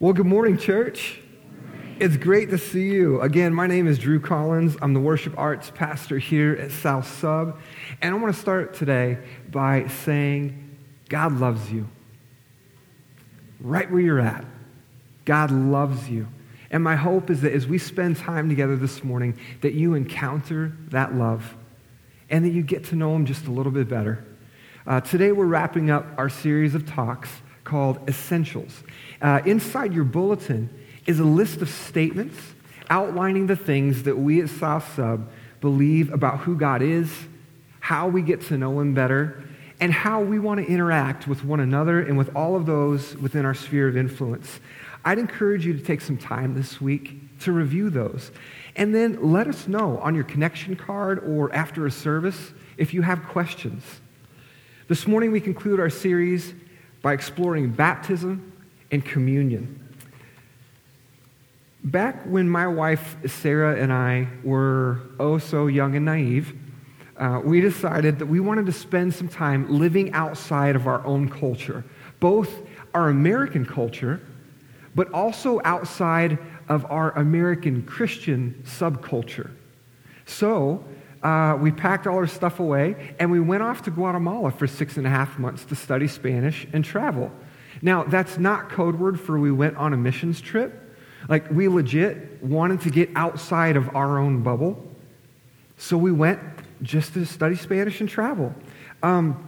Well, good morning, church. It's great to see you. Again, my name is Drew Collins. I'm the worship arts pastor here at South Sub. And I want to start today by saying, God loves you. Right where you're at, God loves you. And my hope is that as we spend time together this morning, that you encounter that love and that you get to know Him just a little bit better. Uh, today, we're wrapping up our series of talks called Essentials. Uh, inside your bulletin is a list of statements outlining the things that we at South Sub believe about who God is, how we get to know Him better, and how we want to interact with one another and with all of those within our sphere of influence. I'd encourage you to take some time this week to review those. And then let us know on your connection card or after a service if you have questions. This morning, we conclude our series by exploring baptism and communion. Back when my wife Sarah and I were oh so young and naive, uh, we decided that we wanted to spend some time living outside of our own culture, both our American culture, but also outside of our American Christian subculture. So uh, we packed all our stuff away and we went off to Guatemala for six and a half months to study Spanish and travel. Now, that's not code word for we went on a missions trip. Like, we legit wanted to get outside of our own bubble. So we went just to study Spanish and travel. Um,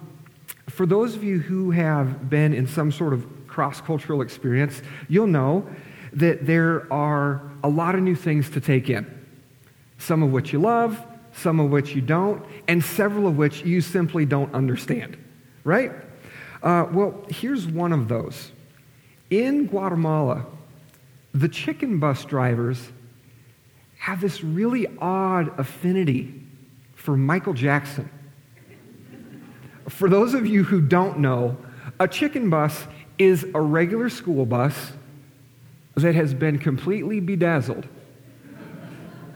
for those of you who have been in some sort of cross cultural experience, you'll know that there are a lot of new things to take in. Some of which you love, some of which you don't, and several of which you simply don't understand, right? Uh, well, here's one of those. In Guatemala, the chicken bus drivers have this really odd affinity for Michael Jackson. For those of you who don't know, a chicken bus is a regular school bus that has been completely bedazzled.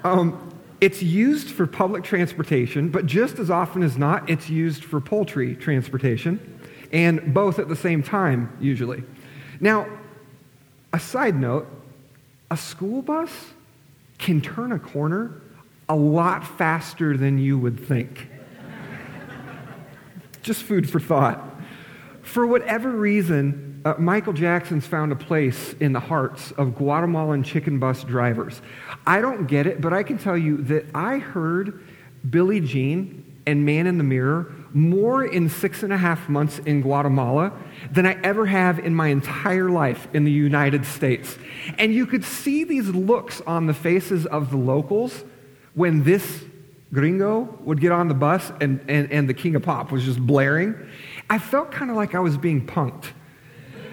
Um, it's used for public transportation, but just as often as not, it's used for poultry transportation and both at the same time, usually. Now, a side note a school bus can turn a corner a lot faster than you would think. Just food for thought. For whatever reason, uh, Michael Jackson's found a place in the hearts of Guatemalan chicken bus drivers. I don't get it, but I can tell you that I heard Billie Jean and Man in the Mirror more in six and a half months in Guatemala than I ever have in my entire life in the United States. And you could see these looks on the faces of the locals when this gringo would get on the bus and, and, and the King of Pop was just blaring. I felt kind of like I was being punked.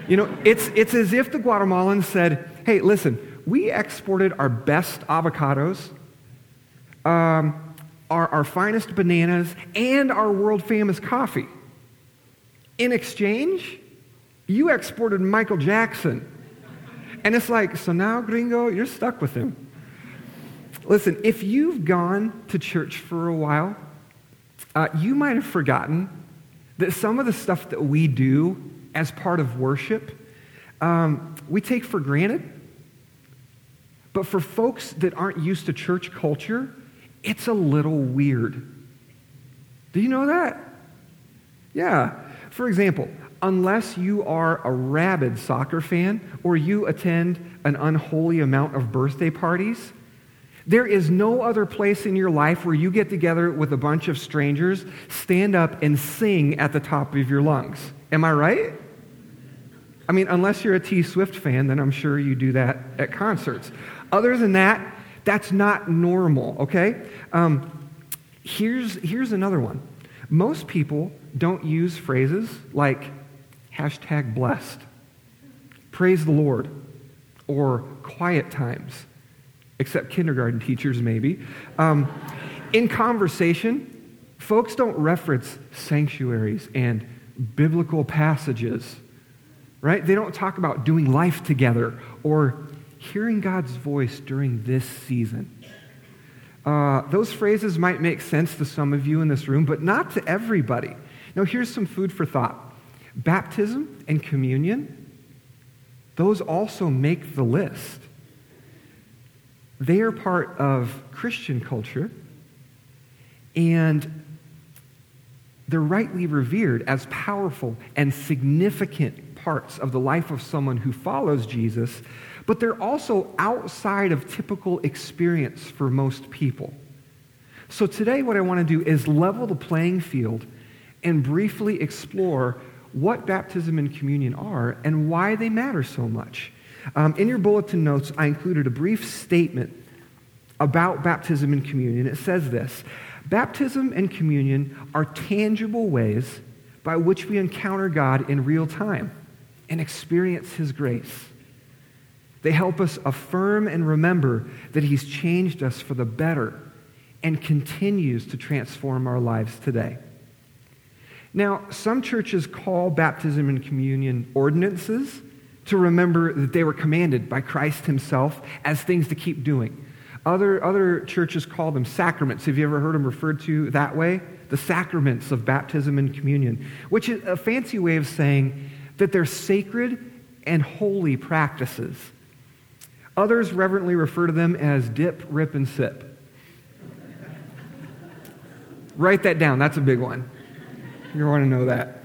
You know, it's, it's as if the Guatemalans said, hey, listen, we exported our best avocados. Um, our, our finest bananas and our world famous coffee. In exchange, you exported Michael Jackson. And it's like, so now, gringo, you're stuck with him. Listen, if you've gone to church for a while, uh, you might have forgotten that some of the stuff that we do as part of worship, um, we take for granted. But for folks that aren't used to church culture, it's a little weird. Do you know that? Yeah. For example, unless you are a rabid soccer fan or you attend an unholy amount of birthday parties, there is no other place in your life where you get together with a bunch of strangers, stand up, and sing at the top of your lungs. Am I right? I mean, unless you're a T Swift fan, then I'm sure you do that at concerts. Other than that, that's not normal, okay? Um, here's, here's another one. Most people don't use phrases like hashtag blessed, praise the Lord, or quiet times, except kindergarten teachers, maybe. Um, in conversation, folks don't reference sanctuaries and biblical passages, right? They don't talk about doing life together or hearing God's voice during this season. Uh, those phrases might make sense to some of you in this room, but not to everybody. Now, here's some food for thought baptism and communion, those also make the list. They are part of Christian culture, and they're rightly revered as powerful and significant parts of the life of someone who follows Jesus, but they're also outside of typical experience for most people. So today, what I want to do is level the playing field and briefly explore what baptism and communion are and why they matter so much. Um, in your bulletin notes, I included a brief statement about baptism and communion. It says this Baptism and communion are tangible ways by which we encounter God in real time and experience His grace. They help us affirm and remember that He's changed us for the better and continues to transform our lives today. Now, some churches call baptism and communion ordinances to remember that they were commanded by Christ Himself as things to keep doing. Other, other churches call them sacraments. Have you ever heard them referred to that way? The sacraments of baptism and communion, which is a fancy way of saying that they're sacred and holy practices. Others reverently refer to them as dip, rip, and sip. Write that down. That's a big one. You want to know that.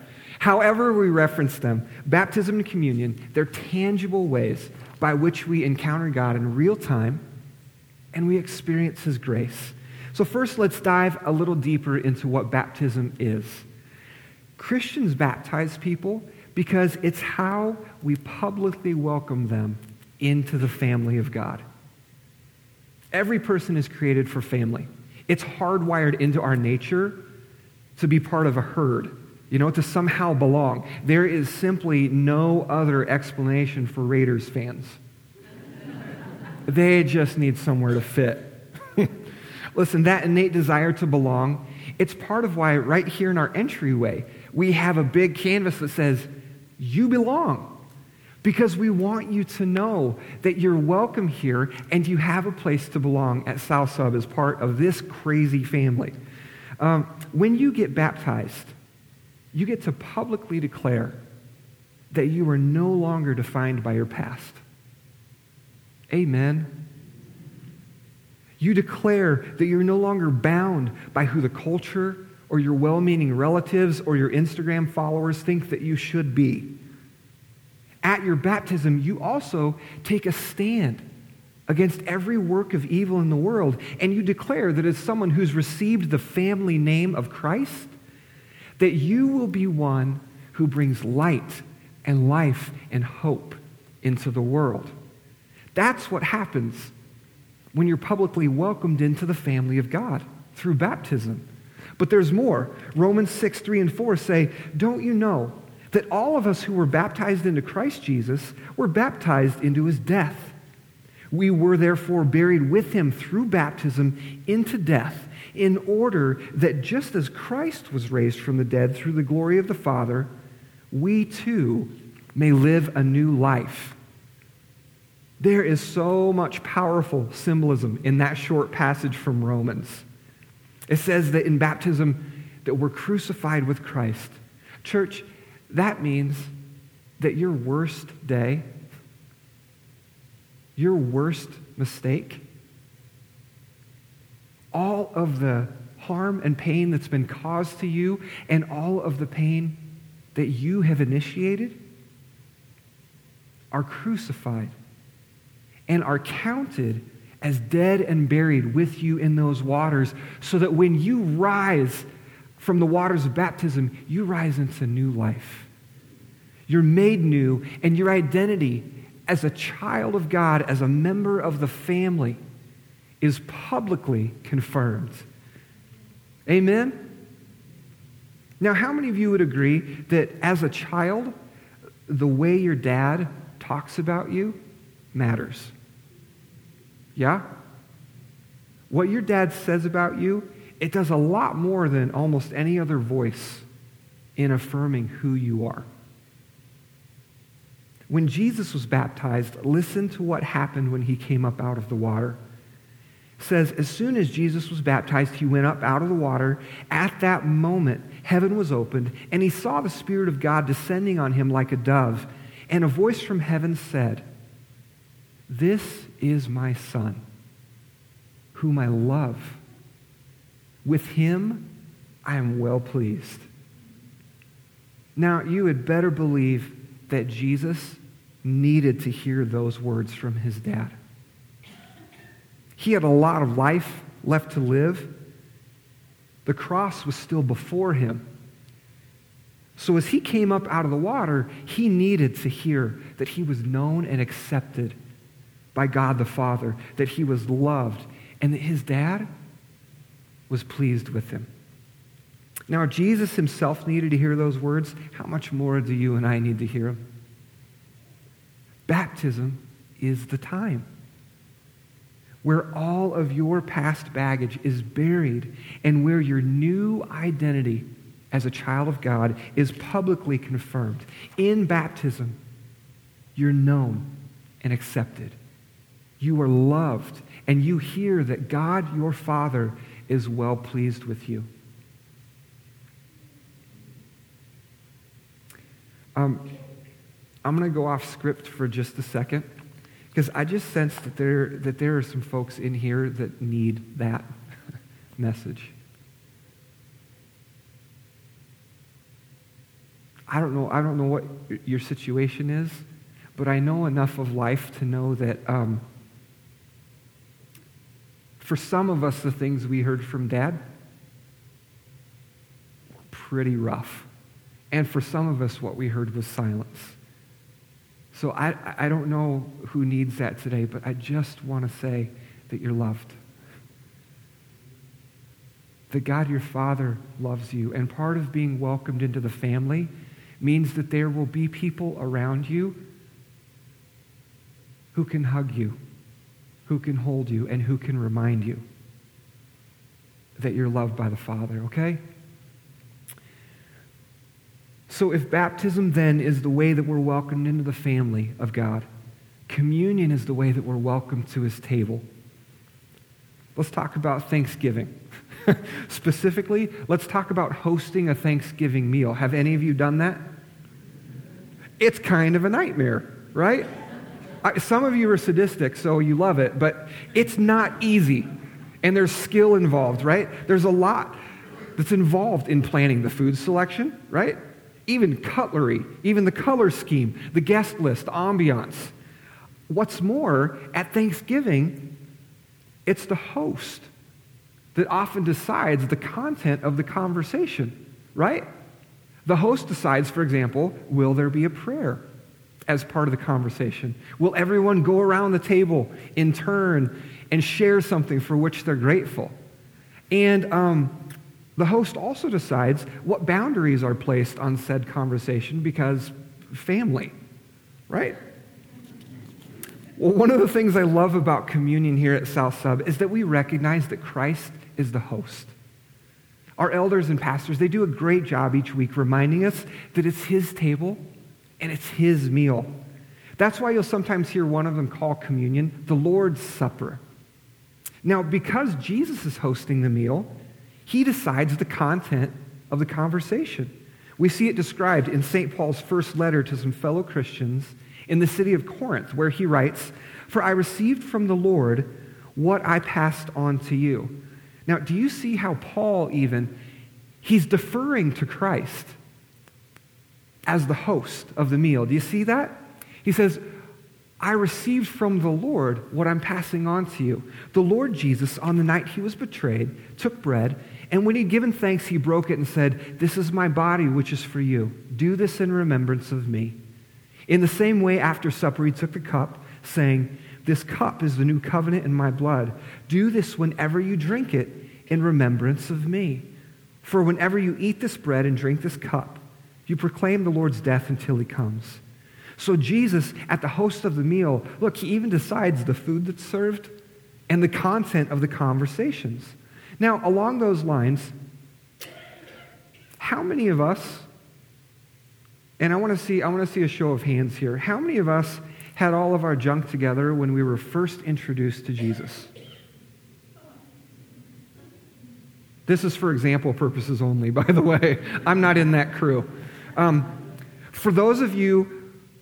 However, we reference them, baptism and communion, they're tangible ways by which we encounter God in real time and we experience His grace. So, first, let's dive a little deeper into what baptism is. Christians baptize people because it's how we publicly welcome them into the family of God. Every person is created for family. It's hardwired into our nature to be part of a herd, you know, to somehow belong. There is simply no other explanation for Raiders fans. they just need somewhere to fit. Listen, that innate desire to belong, it's part of why right here in our entryway, we have a big canvas that says, You belong. Because we want you to know that you're welcome here and you have a place to belong at South Sub as part of this crazy family. Um, when you get baptized, you get to publicly declare that you are no longer defined by your past. Amen. You declare that you're no longer bound by who the culture or your well meaning relatives or your Instagram followers think that you should be. At your baptism, you also take a stand against every work of evil in the world. And you declare that as someone who's received the family name of Christ, that you will be one who brings light and life and hope into the world. That's what happens when you're publicly welcomed into the family of God through baptism. But there's more. Romans 6, 3, and 4 say, Don't you know that all of us who were baptized into Christ Jesus were baptized into his death? We were therefore buried with him through baptism into death, in order that just as Christ was raised from the dead through the glory of the Father, we too may live a new life. There is so much powerful symbolism in that short passage from Romans. It says that in baptism that we're crucified with Christ. Church, that means that your worst day your worst mistake, all of the harm and pain that's been caused to you, and all of the pain that you have initiated are crucified and are counted as dead and buried with you in those waters, so that when you rise from the waters of baptism, you rise into new life. You're made new, and your identity as a child of God, as a member of the family, is publicly confirmed. Amen? Now, how many of you would agree that as a child, the way your dad talks about you matters? Yeah? What your dad says about you, it does a lot more than almost any other voice in affirming who you are. When Jesus was baptized, listen to what happened when he came up out of the water. It says, as soon as Jesus was baptized, he went up out of the water. At that moment, heaven was opened, and he saw the Spirit of God descending on him like a dove. And a voice from heaven said, This is my Son, whom I love. With him I am well pleased. Now, you had better believe that Jesus needed to hear those words from his dad. He had a lot of life left to live. The cross was still before him. So as he came up out of the water, he needed to hear that he was known and accepted by God the Father, that he was loved, and that his dad was pleased with him. Now, Jesus himself needed to hear those words. How much more do you and I need to hear them? Baptism is the time where all of your past baggage is buried and where your new identity as a child of God is publicly confirmed. In baptism, you're known and accepted. You are loved, and you hear that God, your Father, is well pleased with you. Um, I'm going to go off script for just a second because I just sense that there, that there are some folks in here that need that message. I don't know. I don't know what your situation is, but I know enough of life to know that um, for some of us, the things we heard from Dad were pretty rough, and for some of us, what we heard was silence. So I, I don't know who needs that today, but I just want to say that you're loved. That God your Father loves you. And part of being welcomed into the family means that there will be people around you who can hug you, who can hold you, and who can remind you that you're loved by the Father, okay? So, if baptism then is the way that we're welcomed into the family of God, communion is the way that we're welcomed to his table. Let's talk about Thanksgiving. Specifically, let's talk about hosting a Thanksgiving meal. Have any of you done that? It's kind of a nightmare, right? Some of you are sadistic, so you love it, but it's not easy. And there's skill involved, right? There's a lot that's involved in planning the food selection, right? Even cutlery, even the color scheme, the guest list, ambiance. What's more, at Thanksgiving, it's the host that often decides the content of the conversation, right? The host decides, for example, will there be a prayer as part of the conversation? Will everyone go around the table in turn and share something for which they're grateful? And um, the host also decides what boundaries are placed on said conversation because family, right? Well, one of the things I love about communion here at South Sub is that we recognize that Christ is the host. Our elders and pastors, they do a great job each week reminding us that it's His table and it's His meal. That's why you'll sometimes hear one of them call communion the Lord's Supper. Now, because Jesus is hosting the meal, He decides the content of the conversation. We see it described in St. Paul's first letter to some fellow Christians in the city of Corinth, where he writes, For I received from the Lord what I passed on to you. Now, do you see how Paul even, he's deferring to Christ as the host of the meal. Do you see that? He says, I received from the Lord what I'm passing on to you. The Lord Jesus, on the night he was betrayed, took bread, and when he'd given thanks, he broke it and said, This is my body, which is for you. Do this in remembrance of me. In the same way, after supper, he took the cup, saying, this cup is the new covenant in my blood. Do this whenever you drink it in remembrance of me. For whenever you eat this bread and drink this cup, you proclaim the Lord's death until he comes. So Jesus, at the host of the meal, look, he even decides the food that's served and the content of the conversations. Now, along those lines, how many of us, and I want to see, I want to see a show of hands here, how many of us had all of our junk together when we were first introduced to Jesus. This is for example purposes only, by the way. I'm not in that crew. Um, for those of you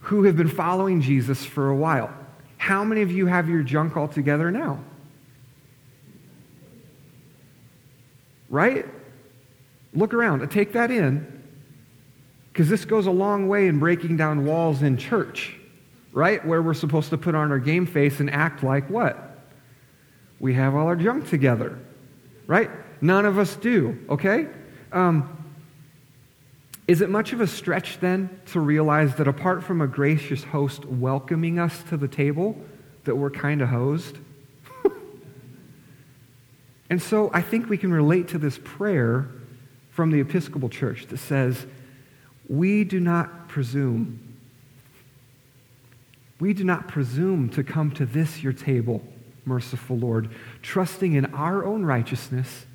who have been following Jesus for a while. How many of you have your junk all together now? Right? Look around. Take that in. Because this goes a long way in breaking down walls in church, right? Where we're supposed to put on our game face and act like what? We have all our junk together, right? None of us do, okay? Um, is it much of a stretch then to realize that apart from a gracious host welcoming us to the table, that we're kind of hosed? And so I think we can relate to this prayer from the Episcopal Church that says, We do not presume. We do not presume to come to this your table, merciful Lord, trusting in our own righteousness,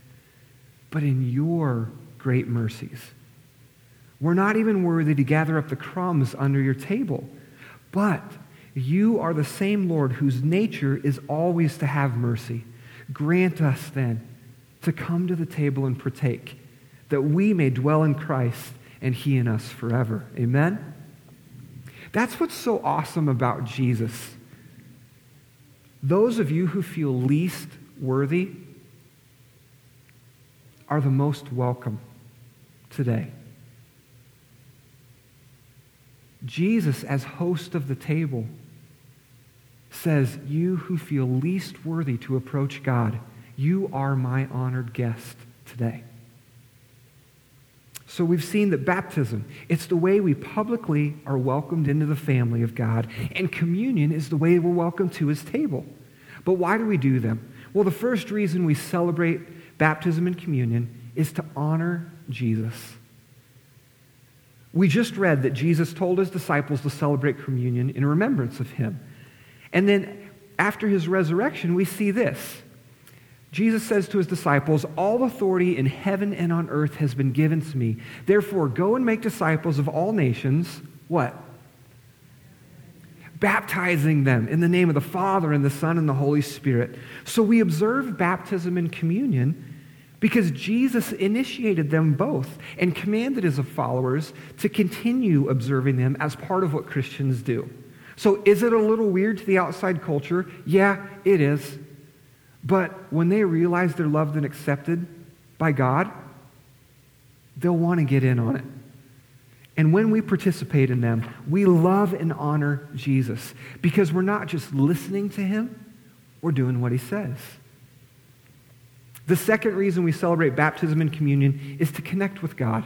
but in your great mercies. We're not even worthy to gather up the crumbs under your table. But you are the same Lord whose nature is always to have mercy. Grant us then to come to the table and partake, that we may dwell in Christ and he in us forever. Amen? That's what's so awesome about Jesus. Those of you who feel least worthy are the most welcome today. Jesus, as host of the table, says, You who feel least worthy to approach God, you are my honored guest today. So we've seen that baptism, it's the way we publicly are welcomed into the family of God, and communion is the way we're welcomed to his table. But why do we do them? Well, the first reason we celebrate baptism and communion is to honor Jesus. We just read that Jesus told his disciples to celebrate communion in remembrance of him. And then after his resurrection, we see this. Jesus says to his disciples, All authority in heaven and on earth has been given to me. Therefore, go and make disciples of all nations. What? Baptizing them in the name of the Father and the Son and the Holy Spirit. So we observe baptism and communion because Jesus initiated them both and commanded his followers to continue observing them as part of what Christians do. So, is it a little weird to the outside culture? Yeah, it is. But when they realize they're loved and accepted by God, they'll want to get in on it. And when we participate in them, we love and honor Jesus because we're not just listening to him, we're doing what he says. The second reason we celebrate baptism and communion is to connect with God.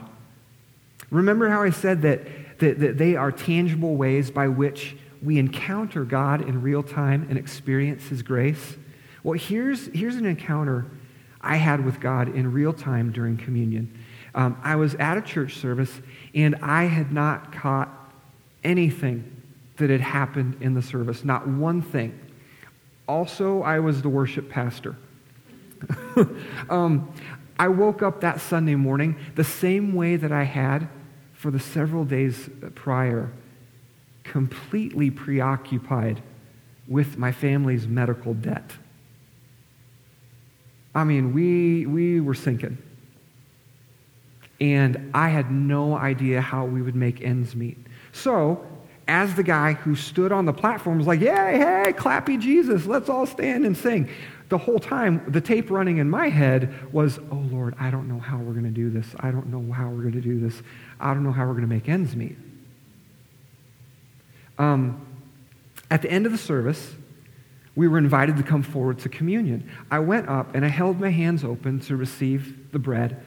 Remember how I said that, that, that they are tangible ways by which we encounter God in real time and experience His grace? Well, here's, here's an encounter I had with God in real time during communion. Um, I was at a church service and I had not caught anything that had happened in the service, not one thing. Also, I was the worship pastor. um, I woke up that Sunday morning the same way that I had for the several days prior, completely preoccupied with my family's medical debt. I mean, we, we were sinking. And I had no idea how we would make ends meet. So, as the guy who stood on the platform was like, Yay, hey, clappy Jesus, let's all stand and sing the whole time, the tape running in my head was, oh Lord, I don't know how we're going to do this. I don't know how we're going to do this. I don't know how we're going to make ends meet. Um, at the end of the service, we were invited to come forward to communion. I went up and I held my hands open to receive the bread.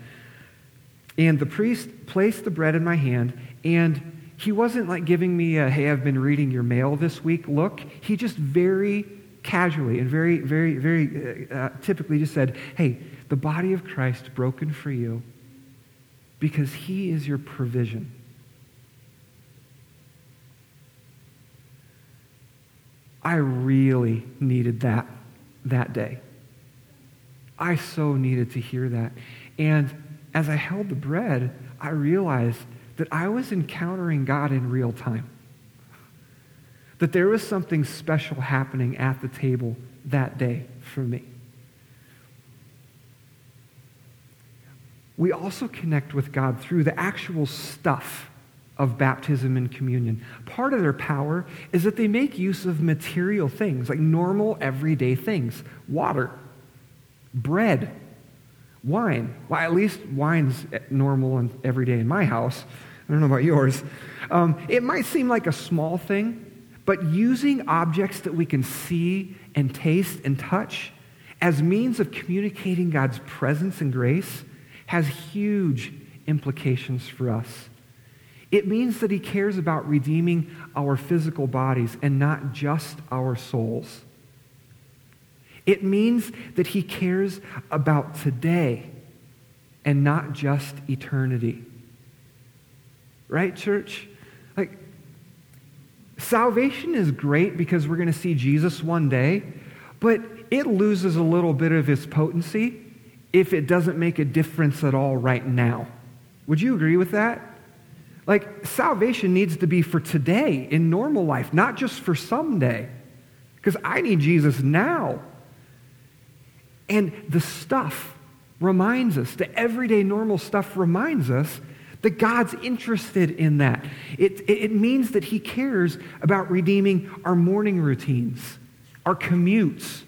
And the priest placed the bread in my hand, and he wasn't like giving me a, hey, I've been reading your mail this week look. He just very casually and very, very, very uh, uh, typically just said, hey, the body of Christ broken for you because he is your provision. I really needed that that day. I so needed to hear that. And as I held the bread, I realized that I was encountering God in real time that there was something special happening at the table that day for me. We also connect with God through the actual stuff of baptism and communion. Part of their power is that they make use of material things, like normal, everyday things water, bread, wine. Well, at least wine's normal and everyday in my house. I don't know about yours. Um, it might seem like a small thing, but using objects that we can see and taste and touch as means of communicating God's presence and grace has huge implications for us. It means that he cares about redeeming our physical bodies and not just our souls. It means that he cares about today and not just eternity. Right, church? Like, salvation is great because we're going to see Jesus one day, but it loses a little bit of its potency if it doesn't make a difference at all right now. Would you agree with that? Like, salvation needs to be for today in normal life, not just for someday. Because I need Jesus now. And the stuff reminds us, the everyday normal stuff reminds us that God's interested in that. It, it, means that He cares about redeeming our morning routines, our commutes,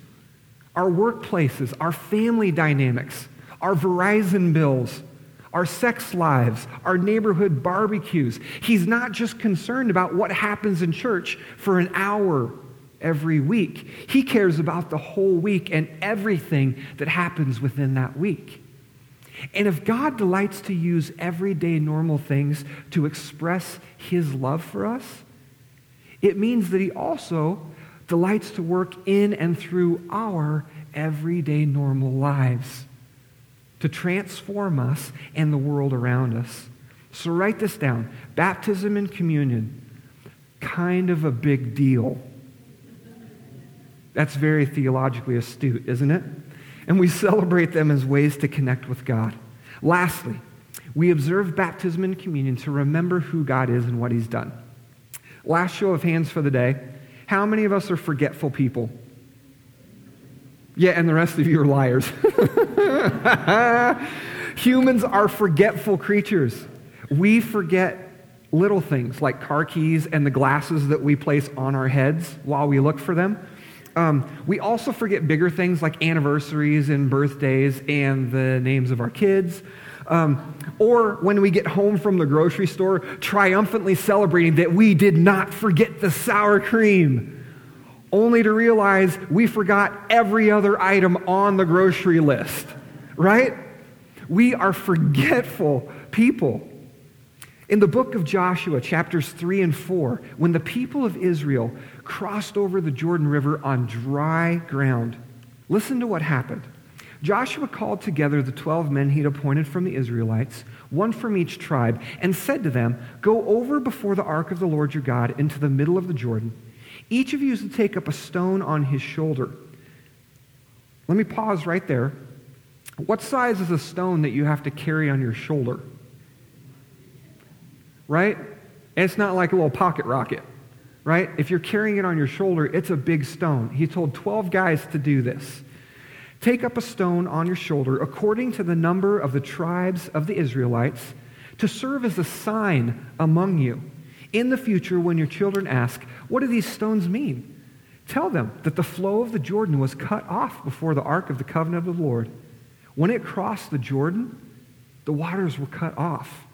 our workplaces, our family dynamics, our Verizon bills, our sex lives, our neighborhood barbecues. He's not just concerned about what happens in church for an hour every week. He cares about the whole week and everything that happens within that week. And if God delights to use everyday normal things to express his love for us, it means that he also delights to work in and through our everyday normal lives to transform us and the world around us. So write this down baptism and communion, kind of a big deal. That's very theologically astute, isn't it? And we celebrate them as ways to connect with God. Lastly, we observe baptism and communion to remember who God is and what He's done. Last show of hands for the day. How many of us are forgetful people? Yeah, and the rest of you are liars. Humans are forgetful creatures. We forget little things like car keys and the glasses that we place on our heads while we look for them. Um, we also forget bigger things like anniversaries and birthdays and the names of our kids. Um, or when we get home from the grocery store, triumphantly celebrating that we did not forget the sour cream only to realize we forgot every other item on the grocery list, right? We are forgetful people. In the book of Joshua, chapters 3 and 4, when the people of Israel crossed over the Jordan River on dry ground, listen to what happened. Joshua called together the 12 men he'd appointed from the Israelites, one from each tribe, and said to them, Go over before the ark of the Lord your God into the middle of the Jordan each of you is to take up a stone on his shoulder. Let me pause right there. What size is a stone that you have to carry on your shoulder? Right? it's not like a little pocket rocket, right? If you're carrying it on your shoulder, it's a big stone. He told 12 guys to do this. Take up a stone on your shoulder according to the number of the tribes of the Israelites to serve as a sign among you. In the future, when your children ask, What do these stones mean? Tell them that the flow of the Jordan was cut off before the ark of the covenant of the Lord. When it crossed the Jordan, the waters were cut off.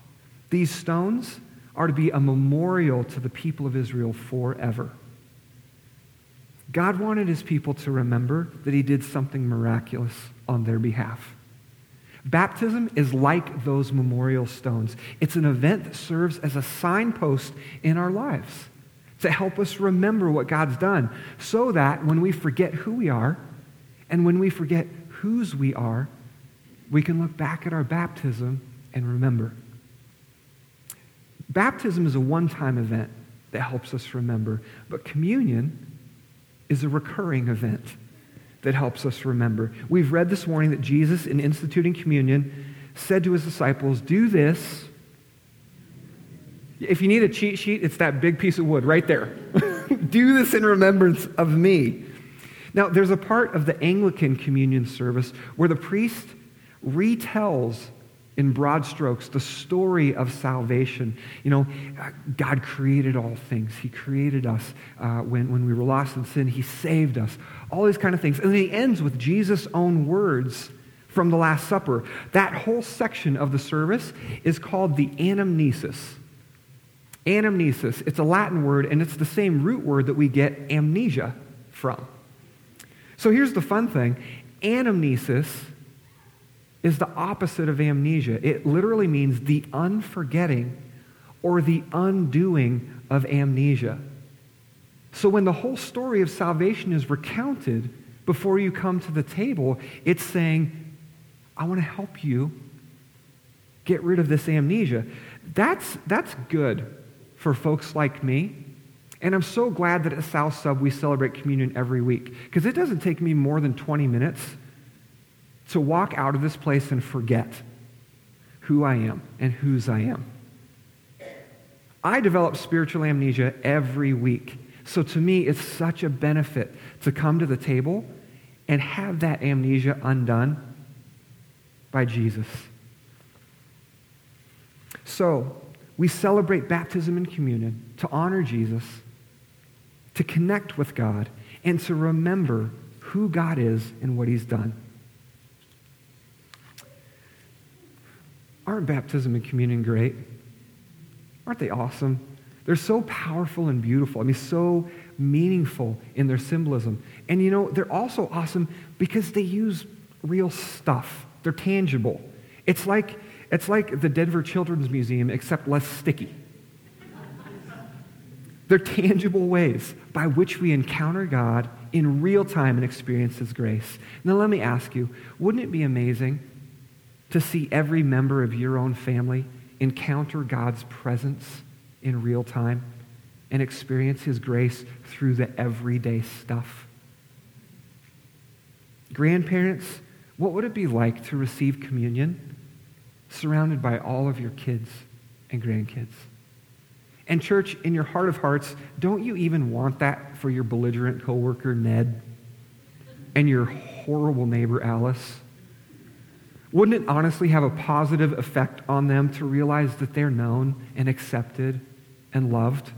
These stones are to be a memorial to the people of Israel forever. God wanted his people to remember that he did something miraculous on their behalf. Baptism is like those memorial stones. It's an event that serves as a signpost in our lives to help us remember what God's done so that when we forget who we are and when we forget whose we are, we can look back at our baptism and remember. Baptism is a one time event that helps us remember, but communion is a recurring event that helps us remember. We've read this morning that Jesus, in instituting communion, said to his disciples, Do this. If you need a cheat sheet, it's that big piece of wood right there. Do this in remembrance of me. Now, there's a part of the Anglican communion service where the priest retells in broad strokes, the story of salvation. You know, God created all things. He created us uh, when, when we were lost in sin. He saved us. All these kind of things. And then he ends with Jesus' own words from the Last Supper. That whole section of the service is called the anamnesis. Anamnesis. It's a Latin word, and it's the same root word that we get amnesia from. So here's the fun thing anamnesis is the opposite of amnesia. It literally means the unforgetting or the undoing of amnesia. So when the whole story of salvation is recounted before you come to the table, it's saying, I want to help you get rid of this amnesia. That's, that's good for folks like me. And I'm so glad that at South Sub we celebrate communion every week because it doesn't take me more than 20 minutes to walk out of this place and forget who I am and whose I am. I develop spiritual amnesia every week. So to me, it's such a benefit to come to the table and have that amnesia undone by Jesus. So, we celebrate baptism and communion to honor Jesus, to connect with God, and to remember who God is and what he's done. Aren't baptism and communion great? Aren't they awesome? They're so powerful and beautiful. I mean, so meaningful in their symbolism. And you know, they're also awesome because they use real stuff. They're tangible. It's like, it's like the Denver Children's Museum, except less sticky. They're tangible ways by which we encounter God in real time and experience His grace. Now, let me ask you wouldn't it be amazing to see every member of your own family encounter God's presence in real time and experience His grace through the everyday stuff. Grandparents, what would it be like to receive communion surrounded by all of your kids and grandkids? And, church, in your heart of hearts, don't you even want that for your belligerent coworker, Ned, and your horrible neighbor, Alice? Wouldn't it honestly have a positive effect on them to realize that they're known and accepted and loved?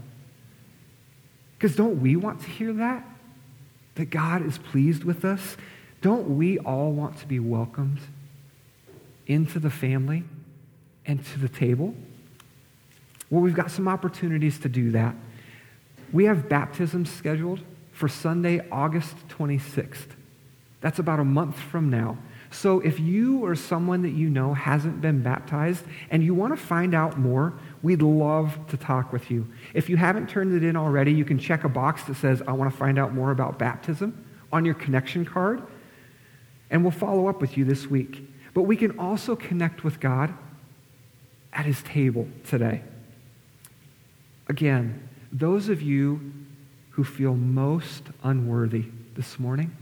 Because don't we want to hear that? That God is pleased with us? Don't we all want to be welcomed into the family and to the table? Well, we've got some opportunities to do that. We have baptisms scheduled for Sunday, August 26th. That's about a month from now. So if you or someone that you know hasn't been baptized and you want to find out more, we'd love to talk with you. If you haven't turned it in already, you can check a box that says, I want to find out more about baptism on your connection card, and we'll follow up with you this week. But we can also connect with God at his table today. Again, those of you who feel most unworthy this morning,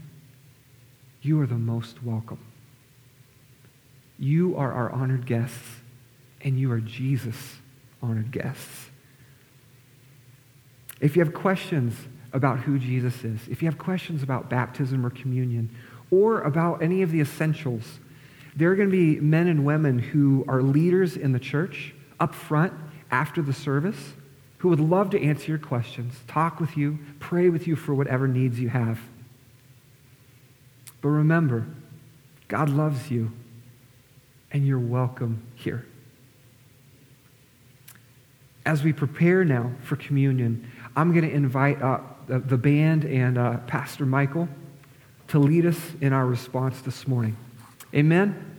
you are the most welcome. You are our honored guests, and you are Jesus' honored guests. If you have questions about who Jesus is, if you have questions about baptism or communion, or about any of the essentials, there are going to be men and women who are leaders in the church up front after the service who would love to answer your questions, talk with you, pray with you for whatever needs you have. But remember, God loves you and you're welcome here. As we prepare now for communion, I'm going to invite the, the band and uh, Pastor Michael to lead us in our response this morning. Amen.